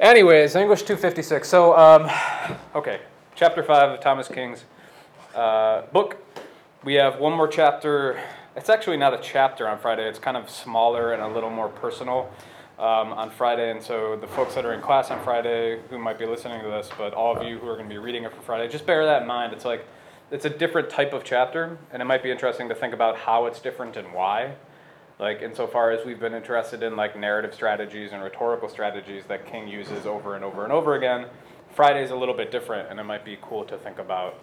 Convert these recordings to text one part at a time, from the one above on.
Anyways, English 256. So, um, okay, chapter 5 of Thomas King's uh, book. We have one more chapter. It's actually not a chapter on Friday, it's kind of smaller and a little more personal um, on Friday. And so, the folks that are in class on Friday who might be listening to this, but all of you who are going to be reading it for Friday, just bear that in mind. It's like, it's a different type of chapter, and it might be interesting to think about how it's different and why like insofar as we've been interested in like narrative strategies and rhetorical strategies that King uses over and over and over again, Friday's a little bit different, and it might be cool to think about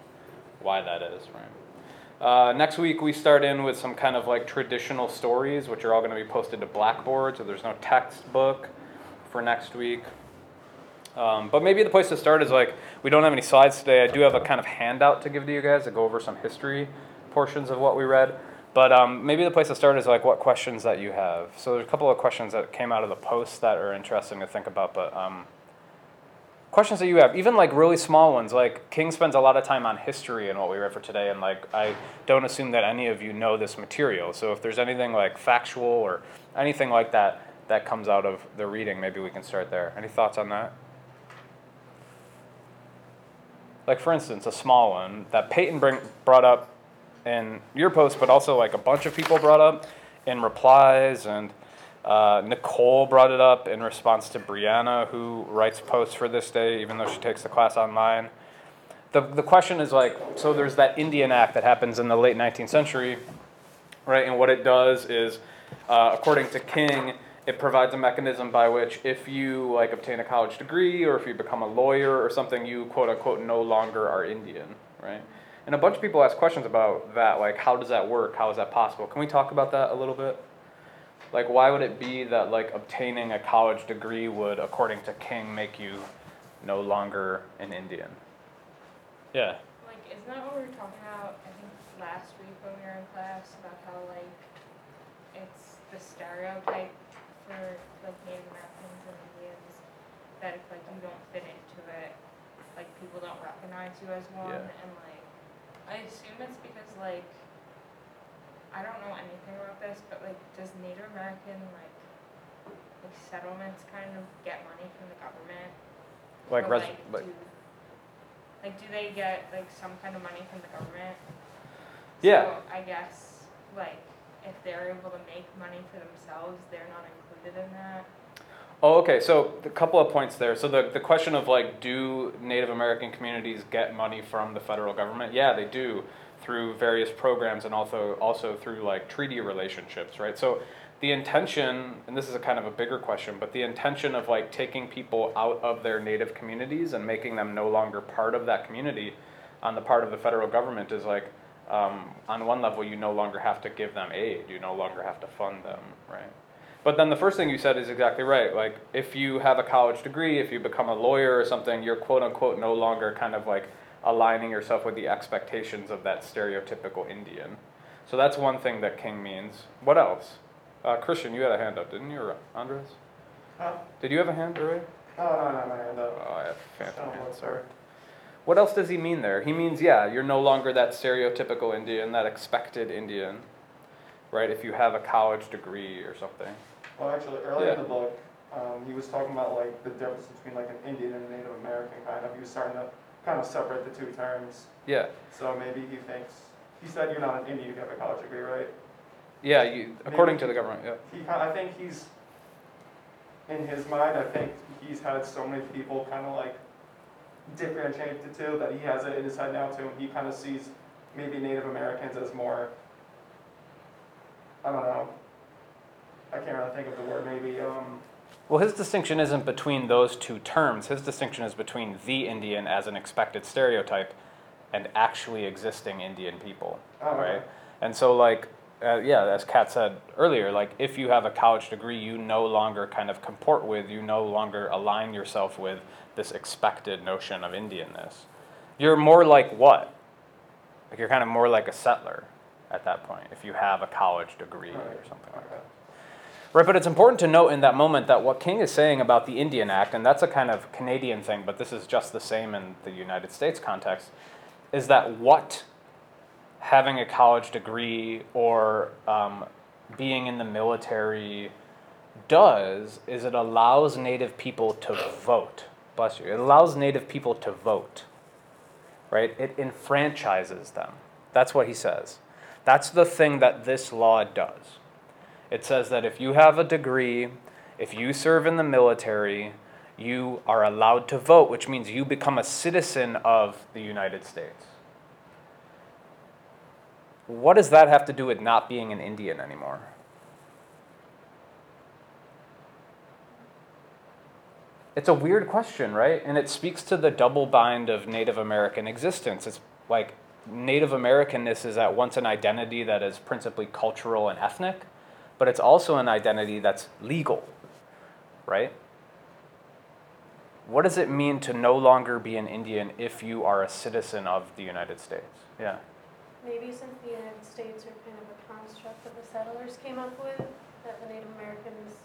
why that is, right? Uh, next week we start in with some kind of like traditional stories, which are all going to be posted to Blackboard, so there's no textbook for next week. Um, but maybe the place to start is like we don't have any slides today. I do have a kind of handout to give to you guys to go over some history portions of what we read. But um, maybe the place to start is like what questions that you have. So there's a couple of questions that came out of the post that are interesting to think about. But um, questions that you have, even like really small ones, like King spends a lot of time on history and what we read for today, and like I don't assume that any of you know this material. So if there's anything like factual or anything like that that comes out of the reading, maybe we can start there. Any thoughts on that? Like for instance, a small one that Peyton bring, brought up in your post, but also like a bunch of people brought up in replies, and uh, Nicole brought it up in response to Brianna, who writes posts for this day, even though she takes the class online. The, the question is like, so there's that Indian Act that happens in the late 19th century, right? And what it does is, uh, according to King, it provides a mechanism by which if you like obtain a college degree or if you become a lawyer or something, you quote unquote no longer are Indian, right? And a bunch of people ask questions about that, like how does that work? How is that possible? Can we talk about that a little bit? Like why would it be that like obtaining a college degree would, according to King, make you no longer an Indian? Yeah. Like, isn't that what we were talking about, I think, last week when we were in class, about how, like, it's the stereotype for, like, Native Americans and Indians, that if, like, you don't fit into it, like, people don't recognize you as one, Yeah. and, like, I assume it's because, like, I don't know anything about this, but, like, does Native American, like, like, settlements kind of get money from the government? Like, Or, res- like, like do, like, do they get like some kind of money from the government? Yeah. So I guess like if they're able to make money for themselves, they're not included in that. Oh, okay. So a couple of points there. So the, the question of like, do Native American communities get money from the federal government? Yeah, they do through various programs and also also through like treaty relationships, right? So the intention, and this is a kind of a bigger question, but the intention of like taking people out of their native communities and making them no longer part of that community on the part of the federal government is like, um, on one level, you no longer have to give them aid, you no longer have to fund them, right? But then the first thing you said is exactly right. Like, if you have a college degree, if you become a lawyer or something, you're quote unquote no longer kind of like aligning yourself with the expectations of that stereotypical Indian. So that's one thing that King means. What else? Uh, Christian, you had a hand up, didn't you, or Andres? Huh? Did you have a hand earlier? Oh, no, no, my hand up. Oh, I have phantom hand, sorry. What else does he mean there? He means, yeah, you're no longer that stereotypical Indian, that expected Indian, right? If you have a college degree or something. Well, actually, earlier in the book, um, he was talking about like the difference between like an Indian and a Native American kind of. He was starting to kind of separate the two terms. Yeah, So maybe he thinks, he said you're not an Indian, you have a college degree, right? yeah, you, according to the government, yeah. He, I think he's, in his mind, I think he's had so many people kind of like differentiate the two that he has it in his head now too. And he kind of sees maybe Native Americans as more, I don't know, I can't really think of the word, maybe, um, Well, his distinction isn't between those two terms. His distinction is between the Indian as an expected stereotype and actually existing Indian people, Oh, okay. right? And so, like, uh, yeah, as Kat said earlier, like, if you have a college degree, you no longer kind of comport with, you no longer align yourself with this expected notion of Indianness. You're more like what? Like, you're kind of more like a settler at that point if you have a college degree or something like that. Right, but it's important to note in that moment that what King is saying about the Indian Act, and that's a kind of Canadian thing, but this is just the same in the United States context, is that what having a college degree or um, being in the military does is it allows Native people to vote. Bless you. It allows Native people to vote, right? It enfranchises them. That's what he says. That's the thing that this law does. It says that if you have a degree, if you serve in the military, you are allowed to vote, which means you become a citizen of the United States. What does that have to do with not being an Indian anymore? It's a weird question, right? And it speaks to the double bind of Native American existence. It's like Native Americanness is at once an identity that is principally cultural and ethnic, but it's also an identity that's legal, right? What does it mean to no longer be an Indian if you are a citizen of the United States? Yeah. Maybe since the United States are kind of a construct that the settlers came up with, that the Native Americans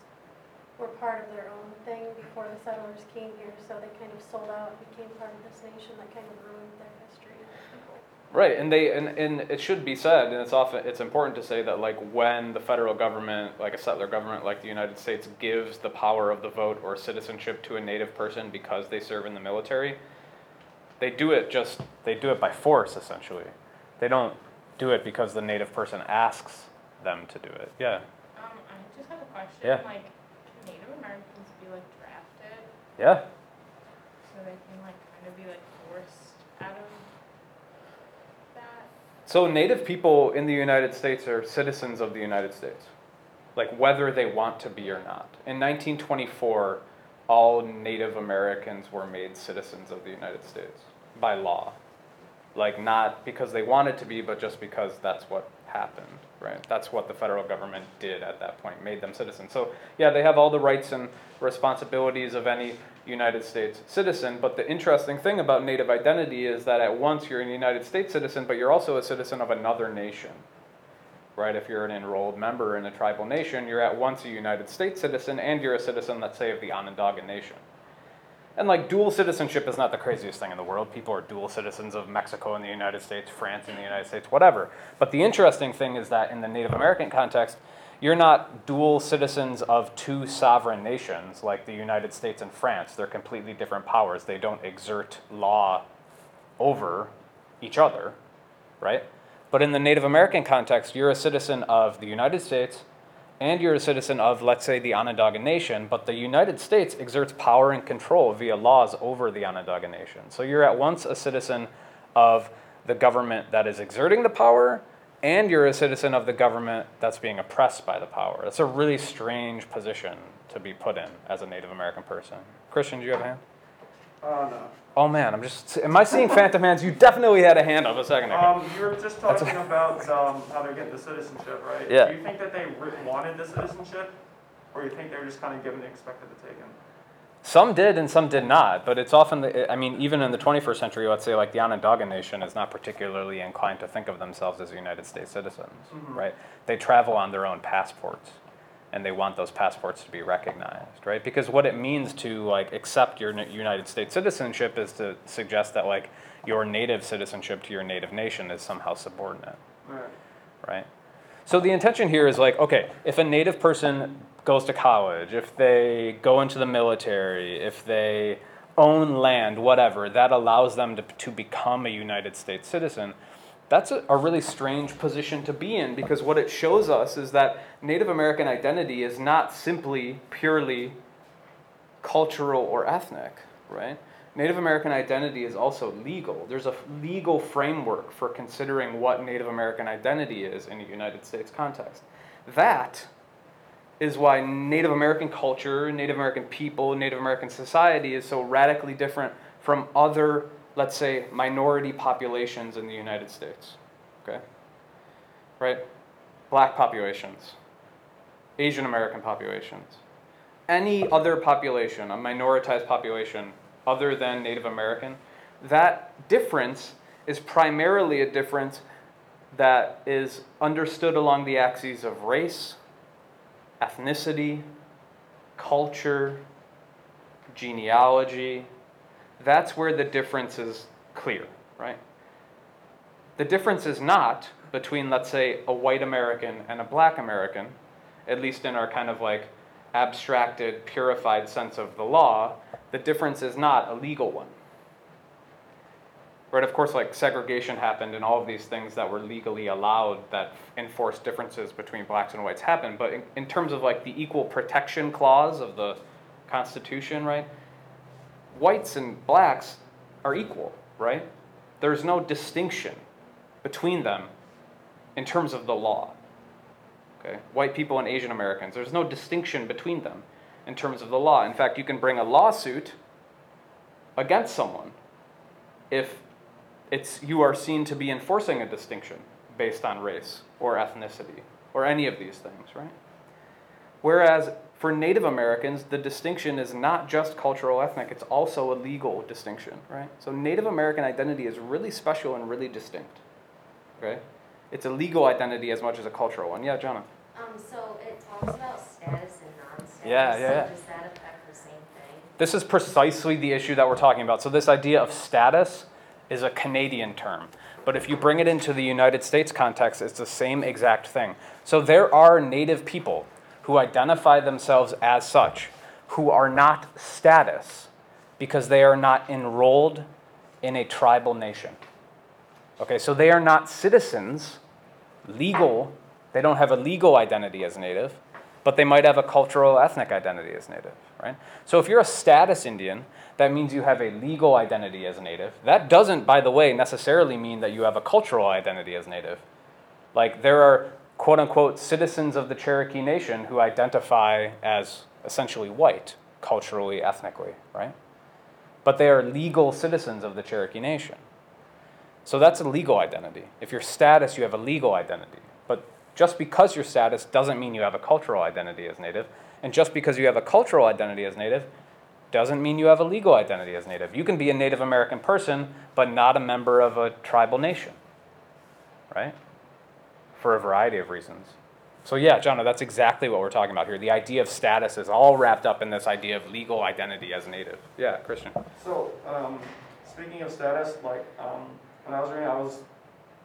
were part of their own thing before the settlers came here, so they kind of sold out, became part of this nation, that kind of ruined their history. Right, and they and, and it should be said, and it's often it's important to say that like when the federal government, like a settler government like the United States, gives the power of the vote or citizenship to a native person because they serve in the military, they do it just they do it by force essentially. They don't do it because the native person asks them to do it. Yeah. Um, I just have a question. Yeah. Like, can Native Americans be like drafted Yeah. so they can like kind of be like forced out of that? So native people in the United States are citizens of the United States, like whether they want to be or not. In 1924, all Native Americans were made citizens of the United States by law. Like not because they wanted to be, but just because that's what happened, right? That's what the federal government did at that point, made them citizens. So yeah, they have all the rights and responsibilities of any United States citizen. But the interesting thing about native identity is that at once you're a United States citizen, but you're also a citizen of another nation. Right? If you're an enrolled member in a tribal nation, you're at once a United States citizen and you're a citizen, let's say, of the Onondaga Nation. And like dual citizenship is not the craziest thing in the world. People are dual citizens of Mexico and the United States, France and the United States, whatever. But the interesting thing is that in the Native American context, you're not dual citizens of two sovereign nations like the United States and France. They're completely different powers. They don't exert law over each other, right? But in the Native American context, you're a citizen of the United States and you're a citizen of, let's say, the Onondaga Nation, but the United States exerts power and control via laws over the Onondaga Nation. So you're at once a citizen of the government that is exerting the power, and you're a citizen of the government that's being oppressed by the power. That's a really strange position to be put in as a Native American person. Christian, do you have a hand? Uh, no. Oh man, I'm just. Am I seeing phantom hands? You definitely had a hand up a second ago. Um, you were just talking about um, how they're getting the citizenship, right? Yeah. Do you think that they wanted the citizenship, or you think they were just kind of given and expected to take it? Some did and some did not, but it's often, the, I mean, even in the 21st century, let's say like the Onondaga Nation is not particularly inclined to think of themselves as United States citizens, Mhm. right? They travel on their own passports and they want those passports to be recognized, right? Because what it means to like accept your United States citizenship is to suggest that like your native citizenship to your native nation is somehow subordinate Right. right? So the intention here is like, okay, if a native person goes to college, if they go into the military, if they own land, whatever, that allows them to, to become a United States citizen. That's a, a really strange position to be in because what it shows us is that Native American identity is not simply purely cultural or ethnic, right? Native American identity is also legal. There's a legal framework for considering what Native American identity is in a United States context. That is why Native American culture, Native American people, Native American society is so radically different from other, let's say, minority populations in the United States. Okay? Right? Black populations, Asian American populations, any other population, a minoritized population other than Native American, that difference is primarily a difference that is understood along the axes of race, ethnicity, culture, genealogy. That's where the difference is clear, right? The difference is not between, let's say, a white American and a black American, at least in our kind of like abstracted, purified sense of the law, the difference is not a legal one. Right, of course, like segregation happened and all of these things that were legally allowed that enforced differences between blacks and whites happened. But in, in terms of like the equal protection clause of the Constitution, right? Whites and blacks are equal, right? There's no distinction between them in terms of the law. Okay? White people and Asian Americans, there's no distinction between them in terms of the law. In fact, you can bring a lawsuit against someone if it's you are seen to be enforcing a distinction based on race or ethnicity or any of these things, right? Whereas for Native Americans, the distinction is not just cultural ethnic, it's also a legal distinction, right? So Native American identity is really special and really distinct. Okay? It's a legal identity as much as a cultural one. Yeah, Jonathan. Um, so it talks about status and non-status. Yeah, yeah, yeah. So does that affect the same thing? This is precisely the issue that we're talking about. So this idea of status is a Canadian term. But if you bring it into the United States context, it's the same exact thing. So there are native people who identify themselves as such who are not status because they are not enrolled in a tribal nation. Okay, so they are not citizens, legal, they don't have a legal identity as native, but they might have a cultural ethnic identity as native, right? So if you're a status Indian, that means you have a legal identity as native. That doesn't, by the way, necessarily mean that you have a cultural identity as native. Like there are quote unquote citizens of the Cherokee Nation who identify as essentially white, culturally, ethnically, right? But they are legal citizens of the Cherokee Nation. So that's a legal identity. If you're status, you have a legal identity. Just because you're status doesn't mean you have a cultural identity as native. And just because you have a cultural identity as native doesn't mean you have a legal identity as native. You can be a Native American person, but not a member of a tribal nation, right? For a variety of reasons. So, yeah, Jonah, that's exactly what we're talking about here. The idea of status is all wrapped up in this idea of legal identity as native. Yeah, Christian. So, um, speaking of status, like, um, when I was reading, I was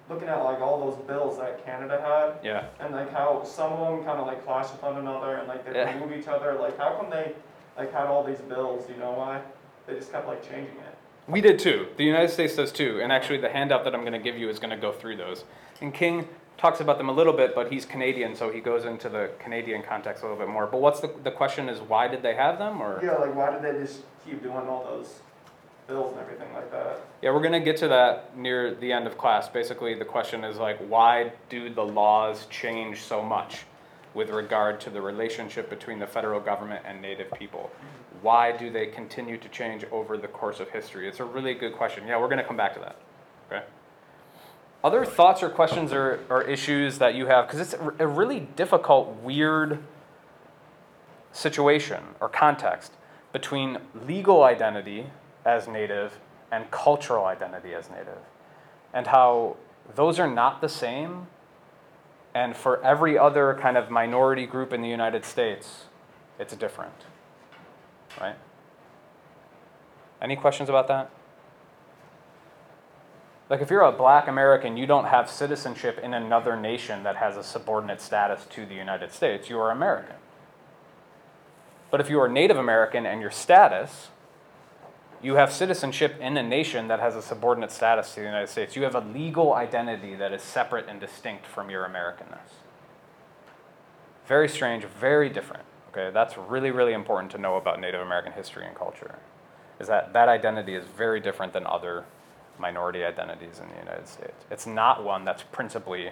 looking at like all those bills that Canada had, Yeah. and like how some of them kind of like clash with one another, and like they Yeah. remove each other. Like, how come they like had all these bills? Do you know why? They just kept like changing it. We did too. The United States does too. And actually, the handout that I'm going to give you is going to go through those. And King talks about them a little bit, but he's Canadian, so he goes into the Canadian context a little bit more. But what's the, the question is why did they have them? Or Yeah, like why did they just keep doing all those bills and everything like that? Yeah, we're to get to that near the end of class. Basically, the question is like, why do the laws change so much with regard to the relationship between the federal government and Native people? Why do they continue to change over the course of history? It's a really good question. Yeah, we're going to come back to that. Okay. Other thoughts or questions or, or issues that you have? Because it's a really difficult, weird situation or context between legal identity as Native and cultural identity as Native, and how those are not the same. And for every other kind of minority group in the United States, it's different. Right? Any questions about that? Like, if you're a black American, you don't have citizenship in another nation that has a subordinate status to the United States. You are American. But if you are Native American and your status, you have citizenship in a nation that has a subordinate status to the United States. You have a legal identity that is separate and distinct from your Americanness. Very strange, very different. Okay, that's really, really important to know about Native American history and culture. Is that that identity is very different than other minority identities in the United States. It's not one that's principally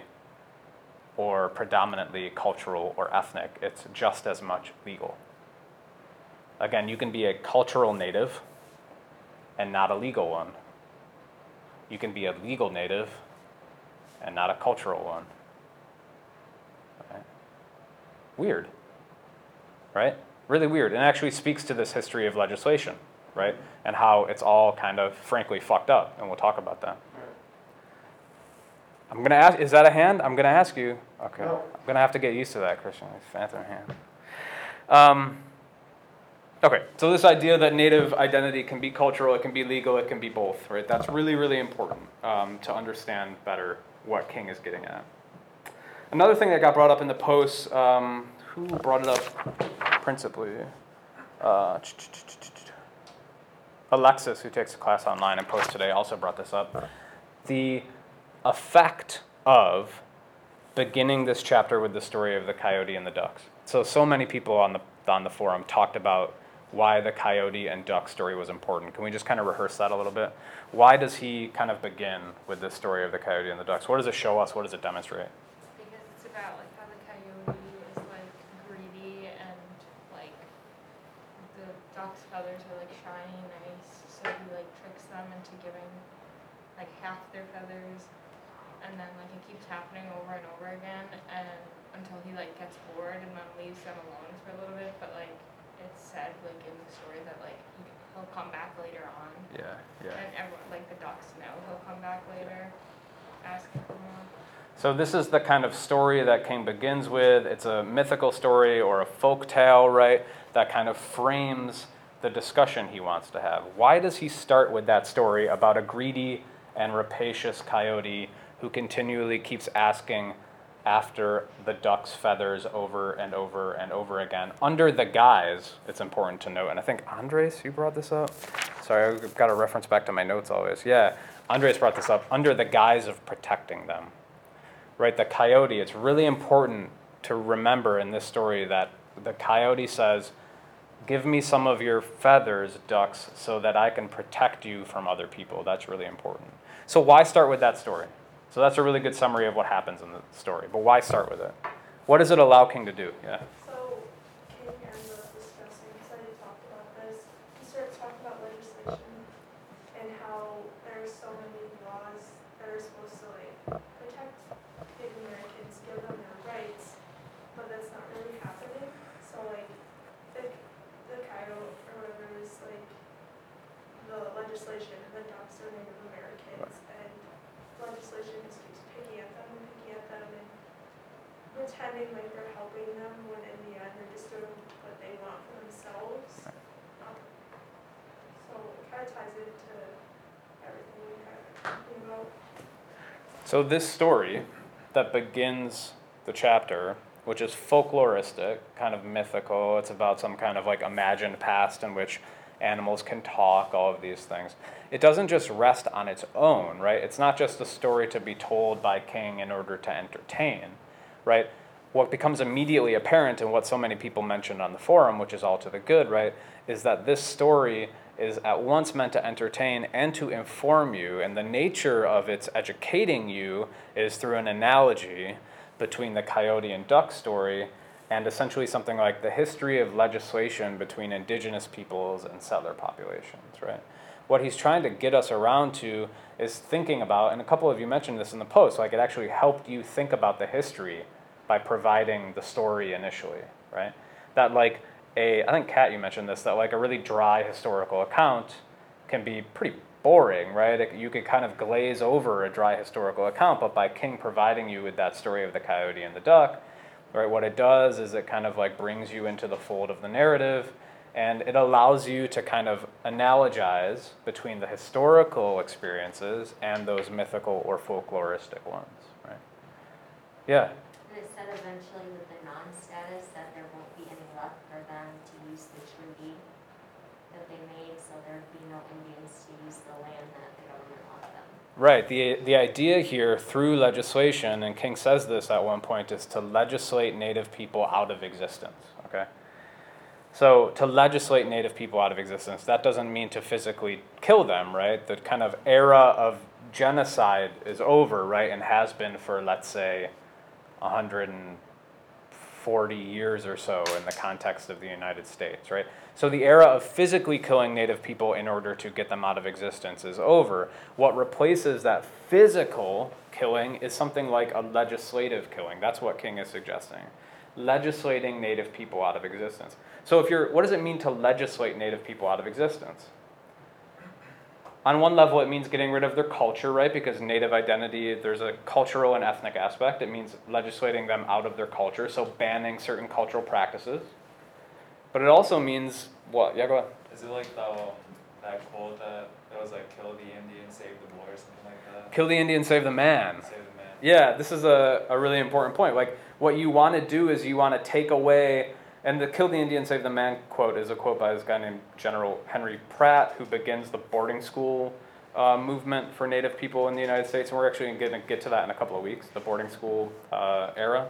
or predominantly cultural or ethnic. It's just as much legal. Again, you can be a cultural native and not a legal one. You can be a legal native and not a cultural one. Right? Weird. Right? Really weird. And actually speaks to this history of legislation, right? And how it's all kind of frankly fucked up. And we'll talk about that. I'm gonna ask is that a hand? I'm gonna ask you. Okay. No. I'm gonna have to get used to that, Christian. Phantom hand. Um, Okay, so this idea that native identity can be cultural, it can be legal, it can be both, right? That's really, really important um, to understand better what King is getting at. Another thing that got brought up in the post, um, who brought it up principally? Uh, Alexis, who takes a class online and posts today, also brought this up. The effect of beginning this chapter with the story of the coyote and the ducks. So, so many people on the, on the forum talked about why the coyote and duck story was important. Can we just kind of rehearse that a little bit? Why does he kind of begin with this story of the coyote and the ducks? What does it show us? What does it demonstrate? Because it's about like how the coyote is like greedy and like the duck's feathers are like shiny and nice, so he like tricks them into giving like half their feathers, and then like it keeps happening over and over again, and until he like gets bored and then leaves them alone for a little bit, but like it's said like in the story that like he, he'll come back later on, Yeah, yeah. and everyone like the ducks know he'll come back later, asking for more. So this is the kind of story that King begins with. It's a mythical story or a folk tale, right? That kind of frames the discussion he wants to have. Why does he start with that story about a greedy and rapacious coyote who continually keeps asking after the duck's feathers over and over and over again under the guise, it's important to note, and I think Andres, you brought this up. Sorry, I've got to reference back to my notes always. Yeah, Andres brought this up under the guise of protecting them right? The coyote, it's really important to remember in this story that the coyote says, Give me some of your feathers, ducks, so that I can protect you from other people. That's really important. So, why start with that story? So, that's a really good summary of what happens in the story. But why start with it? What does it allow King to do? Yeah. So, King ends up discussing, because I talked about this, he starts talking about legislation and how there's so many laws that are supposed to like protect Native Americans, give them their rights, but that's not really happening. So like, the, the coyote or whatever is like, the legislation and the ducks are Native Americans and legislation just keeps picking at them and picking at them and pretending like they're helping them when in the end they're just doing what they want for themselves. Um, So it kind of ties into everything we kind of talking about. So, this story that begins the chapter, which is folkloristic, kind of mythical, it's about some kind of like imagined past in which animals can talk, all of these things. It doesn't just rest on its own, right? It's not just a story to be told by King in order to entertain, right? What becomes immediately apparent and what so many people mentioned on the forum, which is all to the good, right, is that this story is at once meant to entertain and to inform you, and the nature of its educating you is through an analogy between the coyote and duck story and essentially something like the history of legislation between indigenous peoples and settler populations, right? What he's trying to get us around to is thinking about, and a couple of you mentioned this in the post, like it actually helped you think about the history by providing the story initially, right? That like a, I think Kat, you mentioned this, that like a really dry historical account can be pretty boring, right? It, you could kind of glaze over a dry historical account, but by King providing you with that story of the coyote and the duck, right, what it does is it kind of like brings you into the fold of the narrative and it allows you to kind of analogize between the historical experiences and those mythical or folkloristic ones, right? Yeah. Eventually with the non-status that there won't be any left for them to use the treaty that they made, so there'd be no Indians to use the land that the government them. Right. The, the idea here through legislation, and King says this at one point, is to legislate Native people out of existence. Okay? So, to legislate Native people out of existence, that doesn't mean to physically kill them, right? The kind of era of genocide is over, right? And has been for, let's say, 140 years or so in the context of the United States, right? So the era of physically killing native people in order to get them out of existence is over. What replaces that physical killing is something like a legislative killing. That's what King is suggesting. Legislating native people out of existence. So if you're what does it mean to legislate native people out of existence? On one level, it means getting rid of their culture, right? Because native identity, there's a cultural and ethnic aspect. It means legislating them out of their culture, so banning certain cultural practices. But it also means what? Yeah, go ahead. Is it like the that quote that that was like kill the Indian, save the boy or something like that? Kill the Indian, save the man. Save the man. Yeah, this is a, a really important point. Like, what you want to do is you want to take away, and the kill the Indian, save the man quote is a quote by this guy named General Henry Pratt, who begins the boarding school uh, movement for Native people in the United States. And we're actually going to get to that in a couple of weeks, the boarding school uh, era.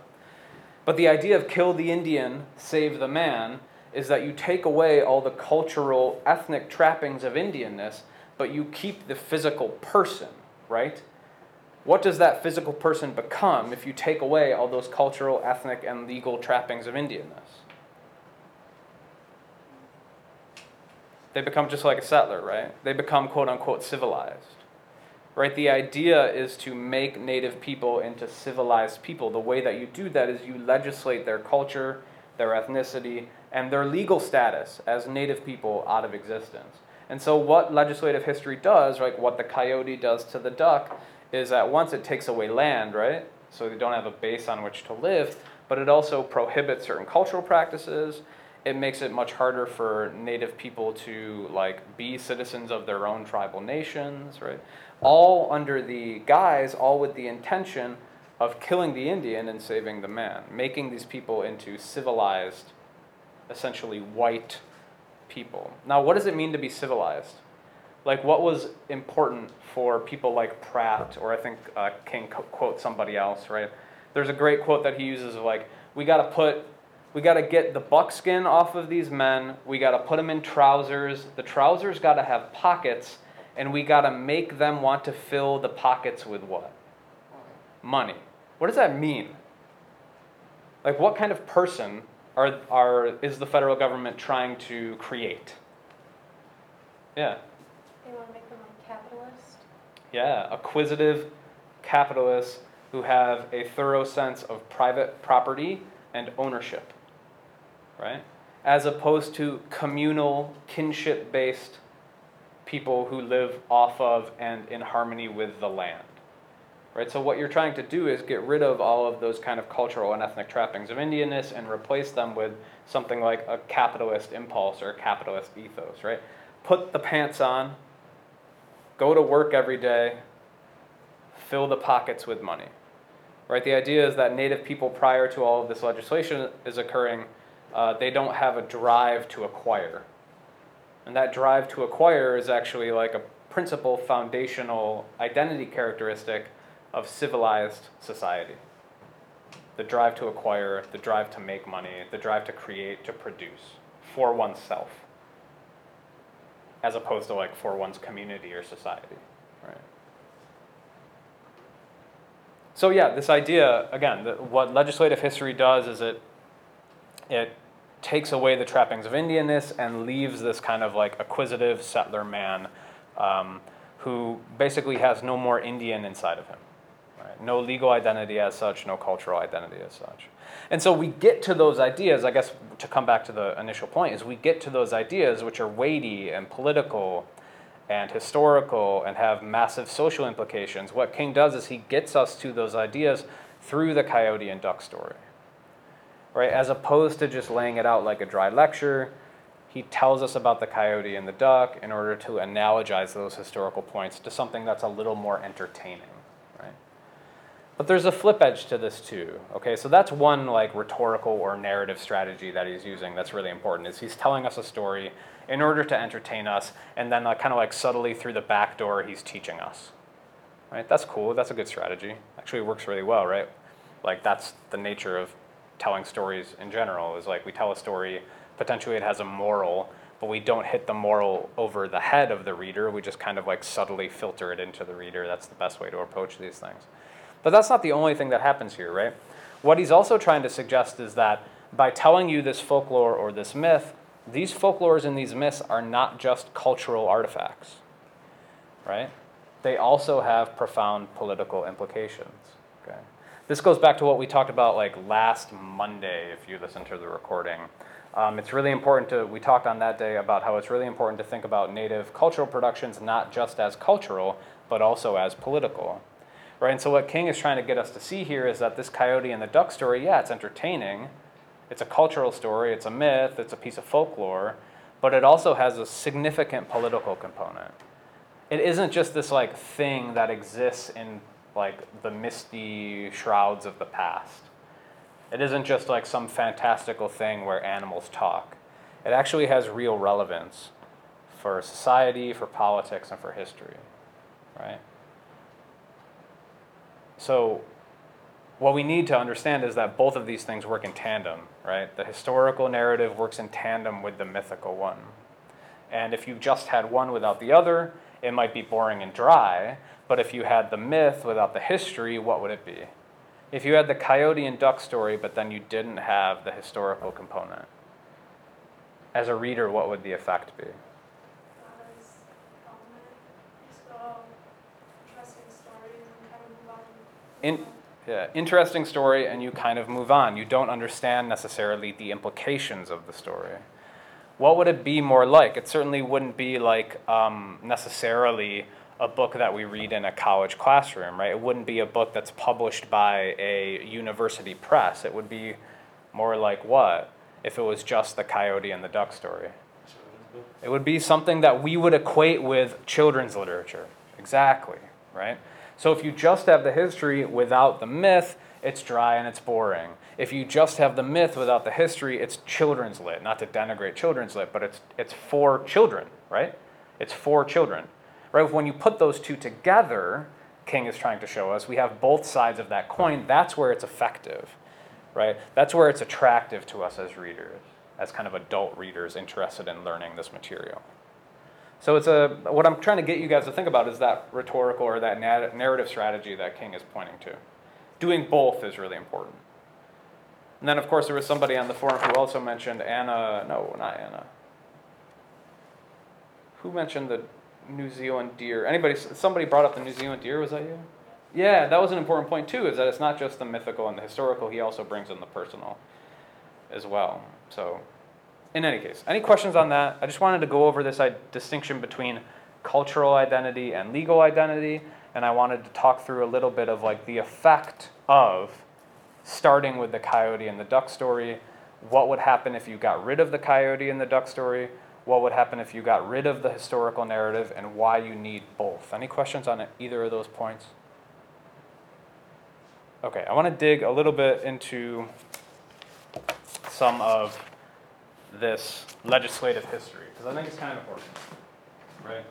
But the idea of kill the Indian, save the man, is that you take away all the cultural, ethnic trappings of Indianness, but you keep the physical person, right? What does that physical person become if you take away all those cultural, ethnic, and legal trappings of Indianness? They become just like a settler, right? They become quote unquote civilized. Right? The idea is to make native people into civilized people. The way that you do that is you legislate their culture, their ethnicity, and their legal status as native people out of existence. And so, what legislative history does, like what the coyote does to the duck, is that once it takes away land, right? So they don't have a base on which to live, but it also prohibits certain cultural practices. It makes it much harder for native people to like be citizens of their own tribal nations, right? All under the guise, all with the intention of killing the Indian and saving the man, making these people into civilized, essentially white people. Now, what does it mean to be civilized? Like, what was important for people like Pratt, or I think uh, King co- somebody else, right? There's a great quote that he uses of like, we got to put, we got to get the buckskin off of these men. We got to put them in trousers. The trousers got to have pockets, and we got to make them want to fill the pockets with what? Money. What does that mean? Like, what kind of person are, are, is the federal government trying to create? Yeah. They want to make them like capitalist. Yeah, acquisitive capitalists who have a thorough sense of private property and ownership, right? As opposed to communal, kinship based people who live off of and in harmony with the land. Right? So, what you're trying to do is get rid of all of those kind of cultural and ethnic trappings of Indianness and replace them with something like a capitalist impulse or a capitalist ethos, right? Put the pants on, go to work every day, fill the pockets with money. Right? The idea is that Native people, prior to all of this legislation is occurring, uh, they don't have a drive to acquire. And that drive to acquire is actually like a principal foundational identity characteristic of civilized society. The drive to acquire, the drive to make money, the drive to create, to produce for oneself as opposed to like for one's community or society, right? So yeah, this idea again, what legislative history does is it it takes away the trappings of Indianness and leaves this kind of like acquisitive settler man um, who basically has no more Indian inside of him. Right? No legal identity as such, no cultural identity as such. And so we get to those ideas, I guess to come back to the initial point, is we get to those ideas which are weighty and political and historical and have massive social implications. What King does is he gets us to those ideas through the coyote and duck story. Right? As opposed to just laying it out like a dry lecture, he tells us about the coyote and the duck in order to analogize those historical points to something that's a little more entertaining. right? But there's a flip edge to this too. Okay, so that's one like rhetorical or narrative strategy that he's using that's really important. Is he's telling us a story in order to entertain us, and then uh, kind of like subtly through the back door he's teaching us. Right? That's cool. That's a good strategy. Actually, works really well, right? Like that's the nature of telling stories in general. Is like we tell a story, potentially it has a moral, but we don't hit the moral over the head of the reader. We just kind of like subtly filter it into the reader. That's the best way to approach these things. But that's not the only thing that happens here, right? What he's also trying to suggest is that by telling you this folklore or this myth, these folklores and these myths are not just cultural artifacts, right? They also have profound political implications. Okay? This goes back to what we talked about like last Monday, if you listen to the recording. Um, it's really important to, we talked on that day about how it's really important to think about native cultural productions not just as cultural, but also as political right? And so what King is trying to get us to see here is that this coyote and the duck story, yeah, it's entertaining. It's a cultural story, it's a myth, it's a piece of folklore, but it also has a significant political component. It isn't just this like thing that exists in like the misty shrouds of the past. It isn't just like some fantastical thing where animals talk. It actually has real relevance for society, for politics, and for history, right? So, what we need to understand is that both of these things work in tandem, right? The historical narrative works in tandem with the mythical one. And if you just had one without the other, it might be boring and dry. But if you had the myth without the history, what would it be? If you had the coyote and duck story, but then you didn't have the historical component, as a reader, what would the effect be? In, yeah, interesting story, and you kind of move on. You don't understand necessarily the implications of the story. What would it be more like? It certainly wouldn't be like um, necessarily a book that we read in a college classroom, right? It wouldn't be a book that's published by a university press. It would be more like what if it was just the coyote and the duck story? It would be something that we would equate with children's literature. Exactly, right? So if you just have the history without the myth, it's dry and it's boring. If you just have the myth without the history, it's children's lit. Not to denigrate children's lit, but it's it's for children, right? It's for children. Right? When you put those two together, King is trying to show us, we have both sides of that coin. That's where it's effective. Right? That's where it's attractive to us as readers, as kind of adult readers interested in learning this material. So it's a what I'm trying to get you guys to think about is that rhetorical or that narrative strategy that King is pointing to. Doing both is really important. And then of course there was somebody on the forum who also mentioned Anna, no, not Anna. Who mentioned the New Zealand deer? Anybody somebody brought up the New Zealand deer, was that you? Yeah, that was an important point too, is that it's not just the mythical and the historical, he also brings in the personal as well. So in any case, any questions on that? I just wanted to go over this uh, distinction between cultural identity and legal identity, and I wanted to talk through a little bit of like the effect of starting with the coyote and the duck story. What would happen if you got rid of the coyote and the duck story? What would happen if you got rid of the historical narrative, and why you need both? Any questions on either of those points? Okay, I want to dig a little bit into some of this legislative history, because I think it's kind of important, right?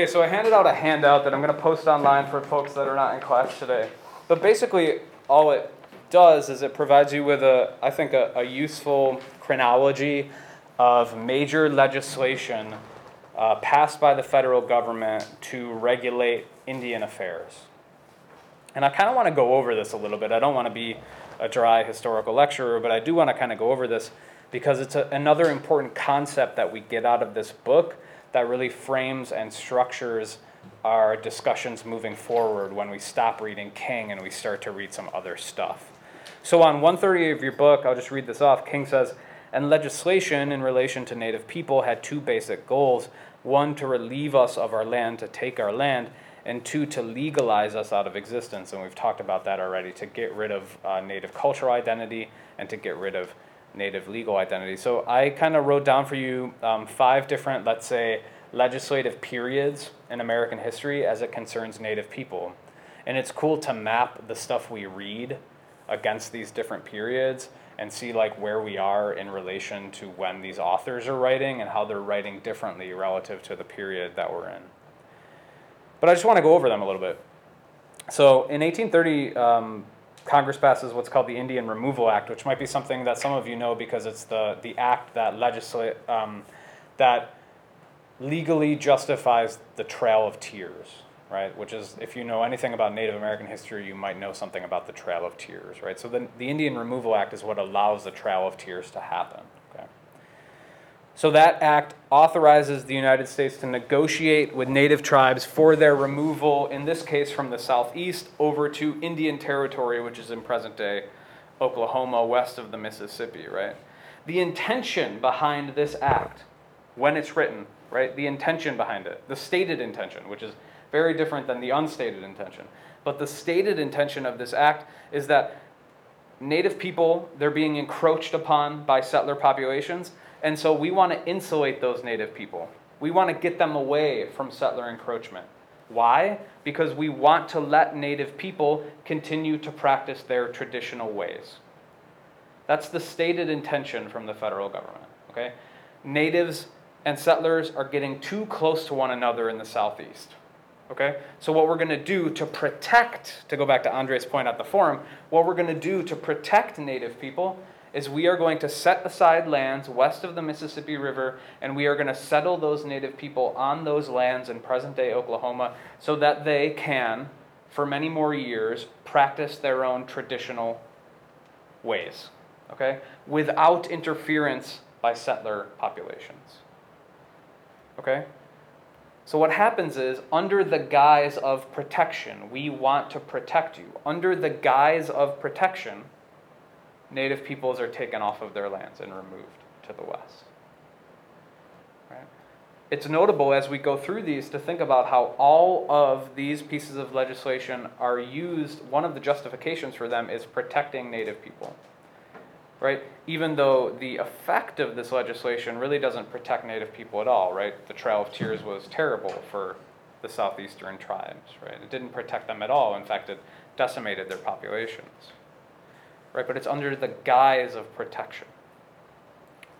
Okay, so I handed out a handout that I'm going to post online for folks that are not in class today. But basically, all it does is it provides you with a, I think, a, a useful chronology of major legislation uh, passed by the federal government to regulate Indian affairs. And I kind of want to go over this a little bit. I don't want to be a dry historical lecturer, but I do want to kind of go over this because it's a, another important concept that we get out of this book that really frames and structures our discussions moving forward when we stop reading King and we start to read some other stuff. So on 130 of your book, I'll just read this off. King says, and legislation in relation to native people had two basic goals one, to relieve us of our land, to take our land, and two, to legalize us out of existence. And we've talked about that already to get rid of uh, native cultural identity and to get rid of native legal identity. So I kind of wrote down for you um, five different, let's say, legislative periods in American history as it concerns native people. And it's cool to map the stuff we read against these different periods and see like where we are in relation to when these authors are writing and how they're writing differently relative to the period that we're in. But I just want to go over them a little bit. So in 1830, um, Congress passes what's called the Indian Removal Act, which might be something that some of you know because it's the, the act that legislate um, that legally justifies the Trail of Tears right? Which is, if you know anything about Native American history, you might know something about the Trail of Tears, right? So the, the Indian Removal Act is what allows the Trail of Tears to happen? So that act authorizes the United States to negotiate with Native tribes for their removal, in this case from the southeast over to Indian Territory, which is in present day Oklahoma, west of the Mississippi, right? The intention behind this act when it's written, right? The intention behind it, the stated intention, which is very different than the unstated intention. But the stated intention of this act is that native people, they're being encroached upon by settler populations, and so we want to insulate those native people. We want to get them away from settler encroachment. Why? Because we want to let native people continue to practice their traditional ways. That's the stated intention from the federal government, okay? Natives and settlers are getting too close to one another in the southeast. Okay? So, what we're going to do to protect, to go back to Andre's point at the forum, what we're going to do to protect Native people is we are going to set aside lands west of the Mississippi River and we are going to settle those Native people on those lands in present day Oklahoma so that they can, for many more years, practice their own traditional ways. Okay? Without interference by settler populations. Okay? So, what happens is, under the guise of protection, we want to protect you. Under the guise of protection, native peoples are taken off of their lands and removed to the west. Right? It's notable as we go through these to think about how all of these pieces of legislation are used, one of the justifications for them is protecting native people right? Even though the effect of this legislation really doesn't protect Native people at all, right? The Trail of Tears was terrible for the southeastern tribes, right? It didn't protect them at all. In fact, it decimated their populations, right? But it's under the guise of protection.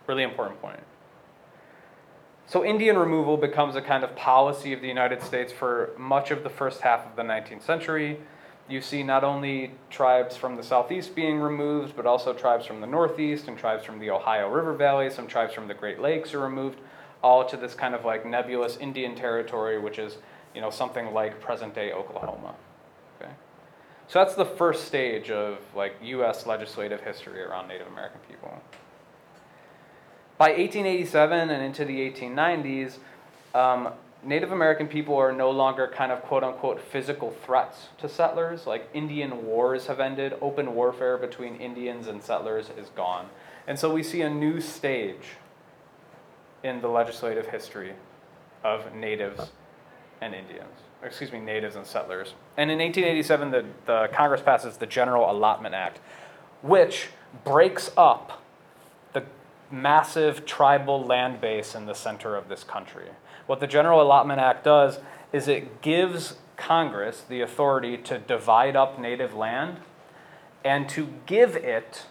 Really important point. So, Indian removal becomes a kind of policy of the United States for much of the first half of the 19th century you see not only tribes from the southeast being removed, but also tribes from the northeast and tribes from the Ohio River Valley, some tribes from the Great Lakes are removed, all to this kind of like nebulous Indian territory, which is, you know, something like present day Oklahoma. So that's the first stage of like US legislative history around Native American people. By 1887 and into the 1890s, um, Native American people are no longer kind of quote unquote physical threats to settlers. Like Indian wars have ended, open warfare between Indians and settlers is gone. And so we see a new stage in the legislative history of natives and Indians, excuse me, natives and settlers. And in 1887, the, the Congress passes the General Allotment Act, which breaks up the massive tribal land base in the center of this country. What the General Allotment Act does is it gives Congress the authority to divide up native land and to give it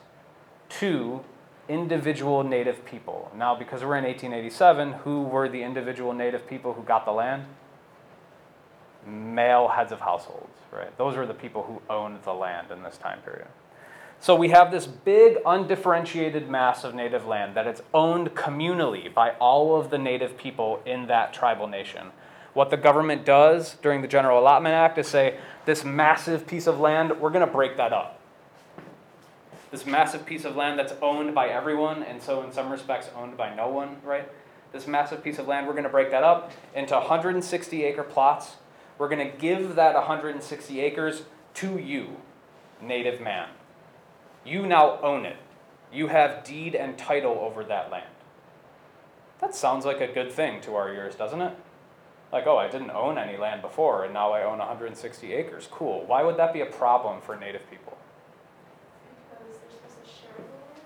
to individual native people. Now, because we're in 1887, who were the individual native people who got the land? Male heads of households, right? Those are the people who owned the land in this time period. So we have this big undifferentiated mass of native land that it's owned communally by all of the native people in that tribal nation. What the government does during the General Allotment Act is say, this massive piece of land, we're going to break that up. This massive piece of land that's owned by everyone, and so in some respects owned by no one, right? This massive piece of land, we're going to break that up into 160 acre plots. We're going to give that 160 acres to you, native man. You now own it. You have deed and title over that land. That sounds like a good thing to our ears, doesn't it? Like, oh, I didn't own any land before, and now I own 160 acres. Cool. Why would that be a problem for Native people? Because they're supposed to share the land?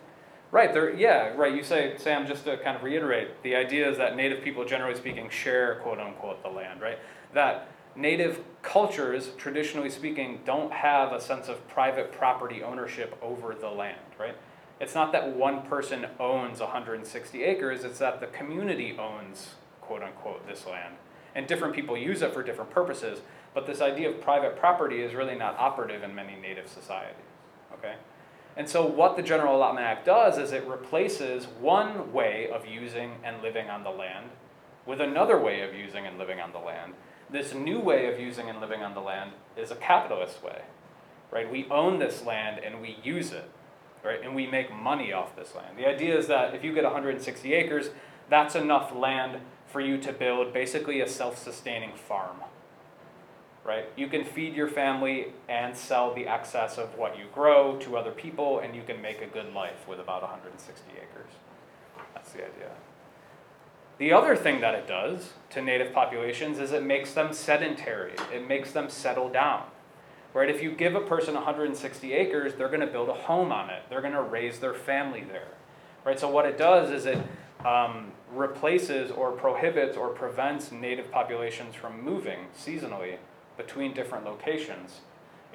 Right, there, yeah, right. You say, Sam, just to kind of reiterate, the idea is that Native people, generally speaking, share, quote unquote, the land, right? That native cultures, traditionally speaking, don't have a sense of private property ownership over the land, right? It's not that one person owns 160 acres, it's that the community owns, quote unquote, this land. And different people use it for different purposes, but this idea of private property is really not operative in many native societies, okay? And so, what the General Allotment Act does is it replaces one way of using and living on the land with another way of using and living on the land this new way of using and living on the land is a capitalist way, right? We own this land and we use it, right? And we make money off this land. The idea is that if you get 160 acres, that's enough land for you to build basically a self-sustaining farm, right? You can feed your family and sell the excess of what you grow to other people, and you can make a good life with about 160 acres. That's the idea. The other thing that it does to native populations is it makes them sedentary. It makes them settle down. Right? If you give a person 160 acres, they're going to build a home on it. They're going to raise their family there. Right? So what it does is it um, replaces or prohibits or prevents native populations from moving seasonally between different locations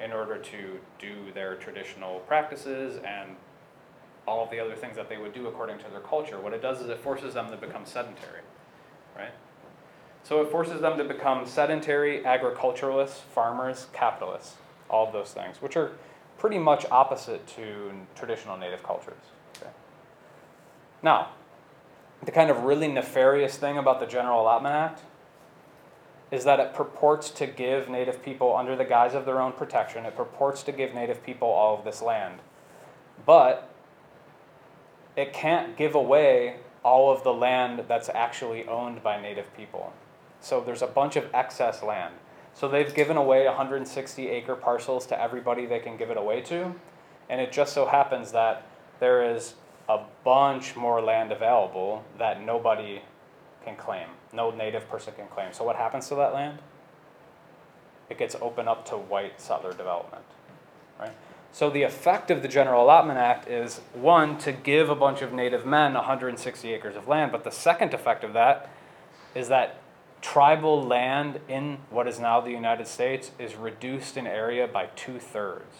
in order to do their traditional practices and all of the other things that they would do according to their culture. What it does is it forces them to become sedentary, right? So it forces them to become sedentary, agriculturalists, farmers, capitalists, all of those things, which are pretty much opposite to traditional native cultures. Okay? Now, the kind of really nefarious thing about the General Allotment Act is that it purports to give Native people, under the guise of their own protection, it purports to give Native people all of this land. But it can't give away all of the land that's actually owned by Native people. So there's a bunch of excess land. So they've given away 160 acre parcels to everybody they can give it away to. And it just so happens that there is a bunch more land available that nobody can claim. No native person can claim. So what happens to that land? It gets opened up to white settler development. Right? So the effect of the General Allotment Act is one, to give a bunch of native men 160 acres of land, but the second effect of that is that tribal land in what is now the United States is reduced in area by two thirds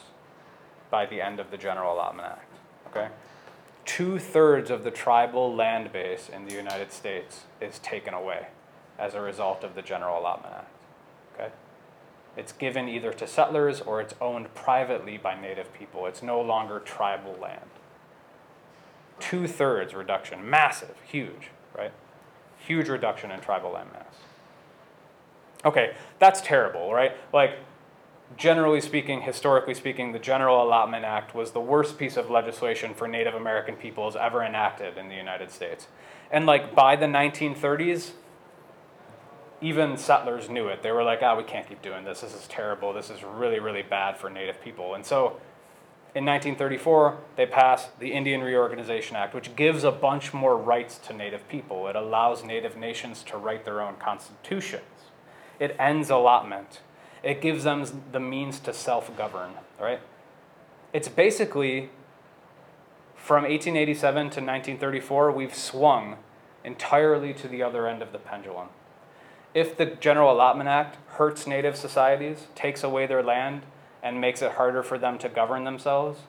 by the end of the General Allotment Act. Okay? Two thirds of the tribal land base in the United States is taken away as a result of the General Allotment Act. It's given either to settlers or it's owned privately by native people. It's no longer tribal land. Two thirds reduction, massive, huge, right? Huge reduction in tribal land mass. Okay, that's terrible, right? Like, generally speaking, historically speaking, the General Allotment Act was the worst piece of legislation for Native American peoples ever enacted in the United States. And like by the 1930s, even settlers knew it. They were like, ah, we can't keep doing this. This is terrible. This is really, really bad for Native people. And so in 1934, they passed the Indian Reorganization Act, which gives a bunch more rights to Native people. It allows Native nations to write their own constitutions. It ends allotment. It gives them the means to self govern, right? It's basically from 1887 to 1934, we've swung entirely to the other end of the pendulum if the General Allotment Act hurts Native societies, takes away their land, and makes it harder for them to govern themselves,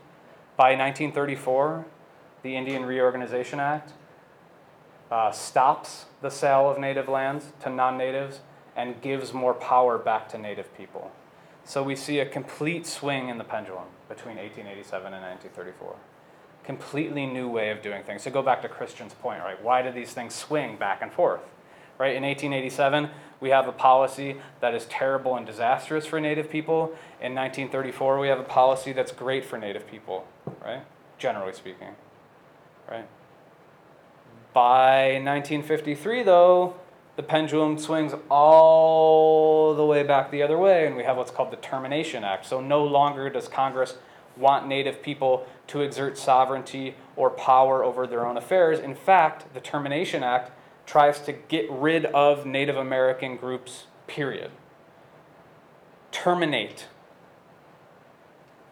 by 1934, the Indian Reorganization Act uh, stops the sale of native lands to non natives and gives more power back to native people. So we see a complete swing in the pendulum between 1887 and 1934. Completely new way of doing things. So go back to Christian's point, right? Why do these things swing back and forth? Right? In 1887, we have a policy that is terrible and disastrous for Native people. In 1934, we have a policy that's great for Native people, right? Generally speaking, right? By 1953, though, the pendulum swings all the way back the other way, and we have what's called the Termination Act. So no longer does Congress want Native people to exert sovereignty or power over their own affairs. In fact, the Termination Act tries to get rid of Native American groups, period. Terminate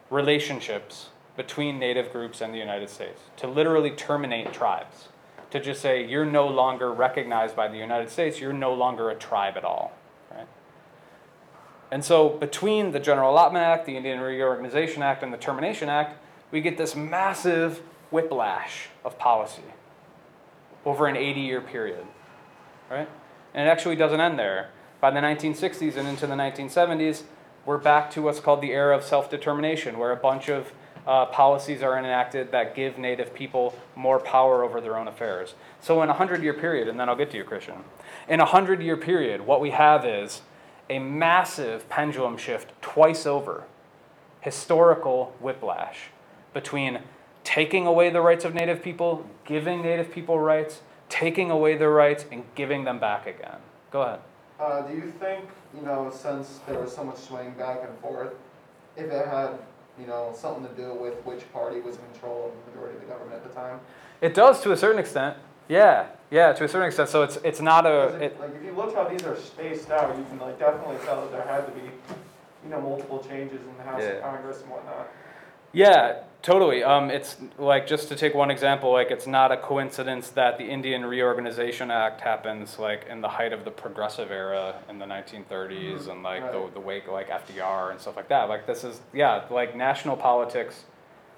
relationships between Native groups and the United States, to literally terminate tribes, to just say, you're no longer recognized by the United States, you're no longer a tribe at all. Right? And so, between the General Allotment Act, the Indian Reorganization Act, and the Termination Act, we get this massive whiplash of policy over an 80 year period. Right? And it actually doesn't end there. By the 1960s and into the 1970s, we're back to what's called the era of self determination, where a bunch of uh, policies are enacted that give Native people more power over their own affairs. So, in a 100 year period, and then I'll get to you, Christian, in a 100 year period, what we have is a massive pendulum shift twice over, historical whiplash between taking away the rights of Native people, giving Native people rights, taking away their rights, and giving them back again. Go ahead. Uh, do you think, you know, since there was so much swaying back and forth, if it had, you know, something to do with which party was in control of the majority of the government at the time? It does to a certain extent. Yeah. Yeah, to a certain extent. So it's it's not a. if- it, Like, if you look how these are spaced out, you can like definitely tell that there had to be, you know, multiple changes in the House Yeah. of Congress and whatnot. Yeah, totally. Um, it's like just to take one example, like it's not a coincidence that the Indian Reorganization Act happens like in the height of the progressive era in the 1930s and like Right. the the wake of, like FDR and stuff like that. Like this is yeah, like national politics,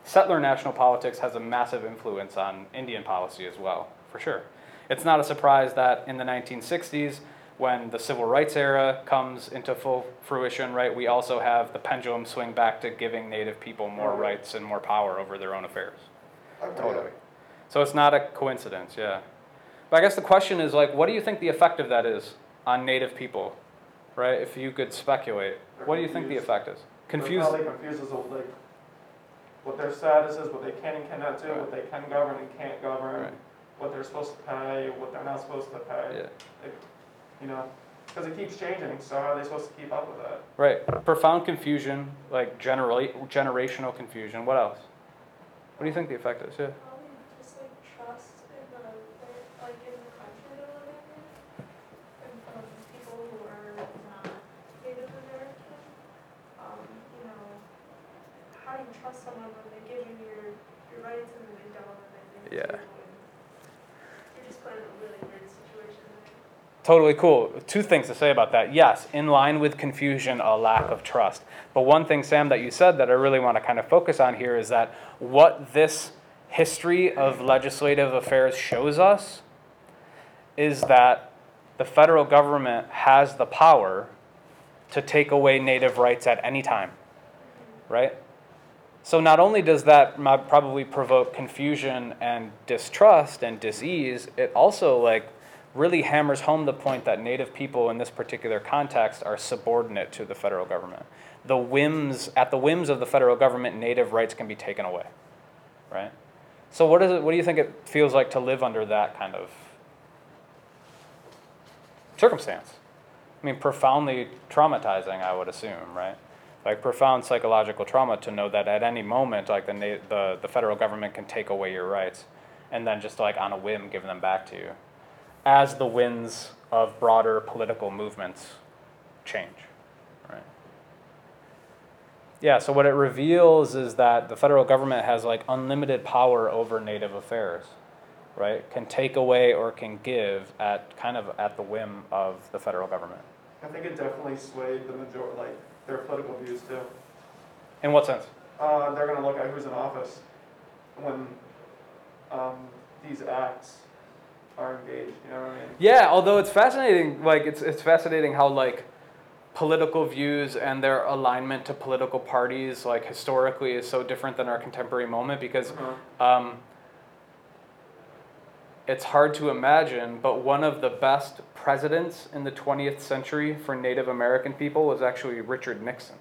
settler national politics has a massive influence on Indian policy as well, for sure. It's not a surprise that in the 1960s when the civil rights era comes into full fruition, right, we also have the pendulum swing back to giving Native people more Right. rights and more power over their own affairs. Totally. So it's not a coincidence, yeah. But I guess the question is like, what do you think the effect of that is on Native people, right? If you could speculate, They're what do you think the effect is? They're Confused. Probably confused as of like, what their status is, what they can and cannot do, Right. what they can govern and can't govern, Right. what they're supposed to pay, what they're not supposed to pay. Yeah. You know, because it keeps changing, so how are they supposed to keep up with that? Right. Profound confusion, like generally generational confusion. What else? What do you think the effect is? Yeah. Probably just like trust in the, like in the country they're living in, and from people who are not Native American. Um, you know, how do you trust someone when they give you your, your rights and then they don't, and then they Yeah. do, and You're just put in a really weird situation there. Totally cool. Two things to say about that. Yes, in line with confusion, a lack of trust. But one thing, Sam, that you said that I really want to kind of focus on here is that what this history of legislative affairs shows us is that the federal government has the power to take away native rights at any time, right? So not only does that probably provoke confusion and distrust and disease, it also like really hammers home the point that native people in this particular context are subordinate to the federal government. The whims at the whims of the federal government, native rights can be taken away. Right? So what is it what do you think it feels like to live under that kind of circumstance? I mean profoundly traumatizing, I would assume, right? Like profound psychological trauma to know that at any moment like the the the federal government can take away your rights and then just like on a whim give them back to you as the winds of broader political movements change. Right. Yeah, so what it reveals is that the federal government has like unlimited power over native affairs, right? Can take away or can give at kind of at the whim of the federal government. I think it definitely swayed the major, like, their political views too. In what sense? Uh, they're gonna look at who's in office when, um, these acts are engaged, you know what I mean? Yeah, although it's fascinating, like it's it's fascinating how like political views and their alignment to political parties, like historically, is so different than our contemporary moment because Uh-huh. um, it's hard to imagine, but one of the best presidents in the 20th century for Native American people was actually Richard Nixon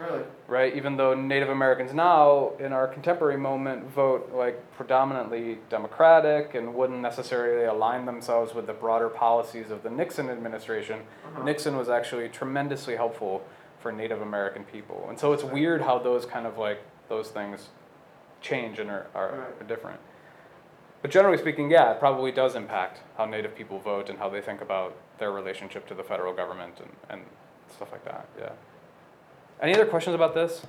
Really? right? Even though Native Americans now, in our contemporary moment, vote like predominantly Democratic and wouldn't necessarily align themselves with the broader policies of the Nixon administration, Uh-huh. Nixon was actually tremendously helpful for Native American people. And so it's weird how those kind of like those things change and are, are, Right. are different. But generally speaking, yeah, it probably does impact how Native people vote and how they think about their relationship to the federal government and, and stuff like that. Yeah. Any other questions about this?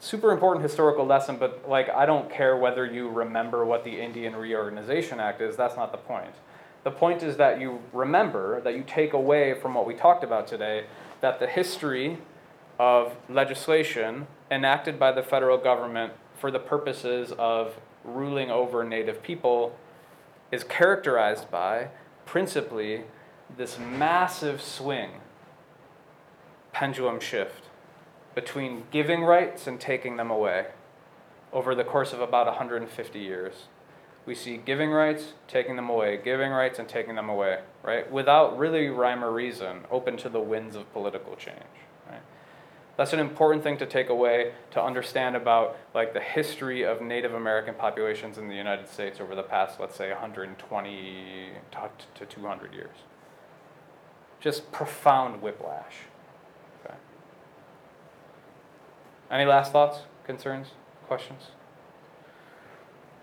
Super important historical lesson, but like I don't care whether you remember what the Indian Reorganization Act is, that's not the point. The point is that you remember, that you take away from what we talked about today, that the history of legislation enacted by the federal government for the purposes of ruling over Native people is characterized by principally this massive swing pendulum shift between giving rights and taking them away over the course of about 150 years. We see giving rights, taking them away, giving rights, and taking them away, right? Without really rhyme or reason, open to the winds of political change? That's an important thing to take away to understand about like the history of Native American populations in the United States over the past, let's say, 120 to 200 years. Just profound whiplash. Okay. Any last thoughts, concerns, questions?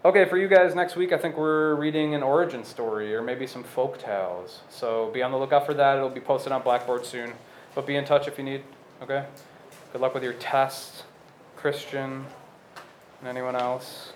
Okay, for you guys next week, I think we're reading an origin story or maybe some folk tales. So be on the lookout for that. It'll be posted on Blackboard soon. But be in touch if you need. Okay? Good luck with your test, Christian, and anyone else.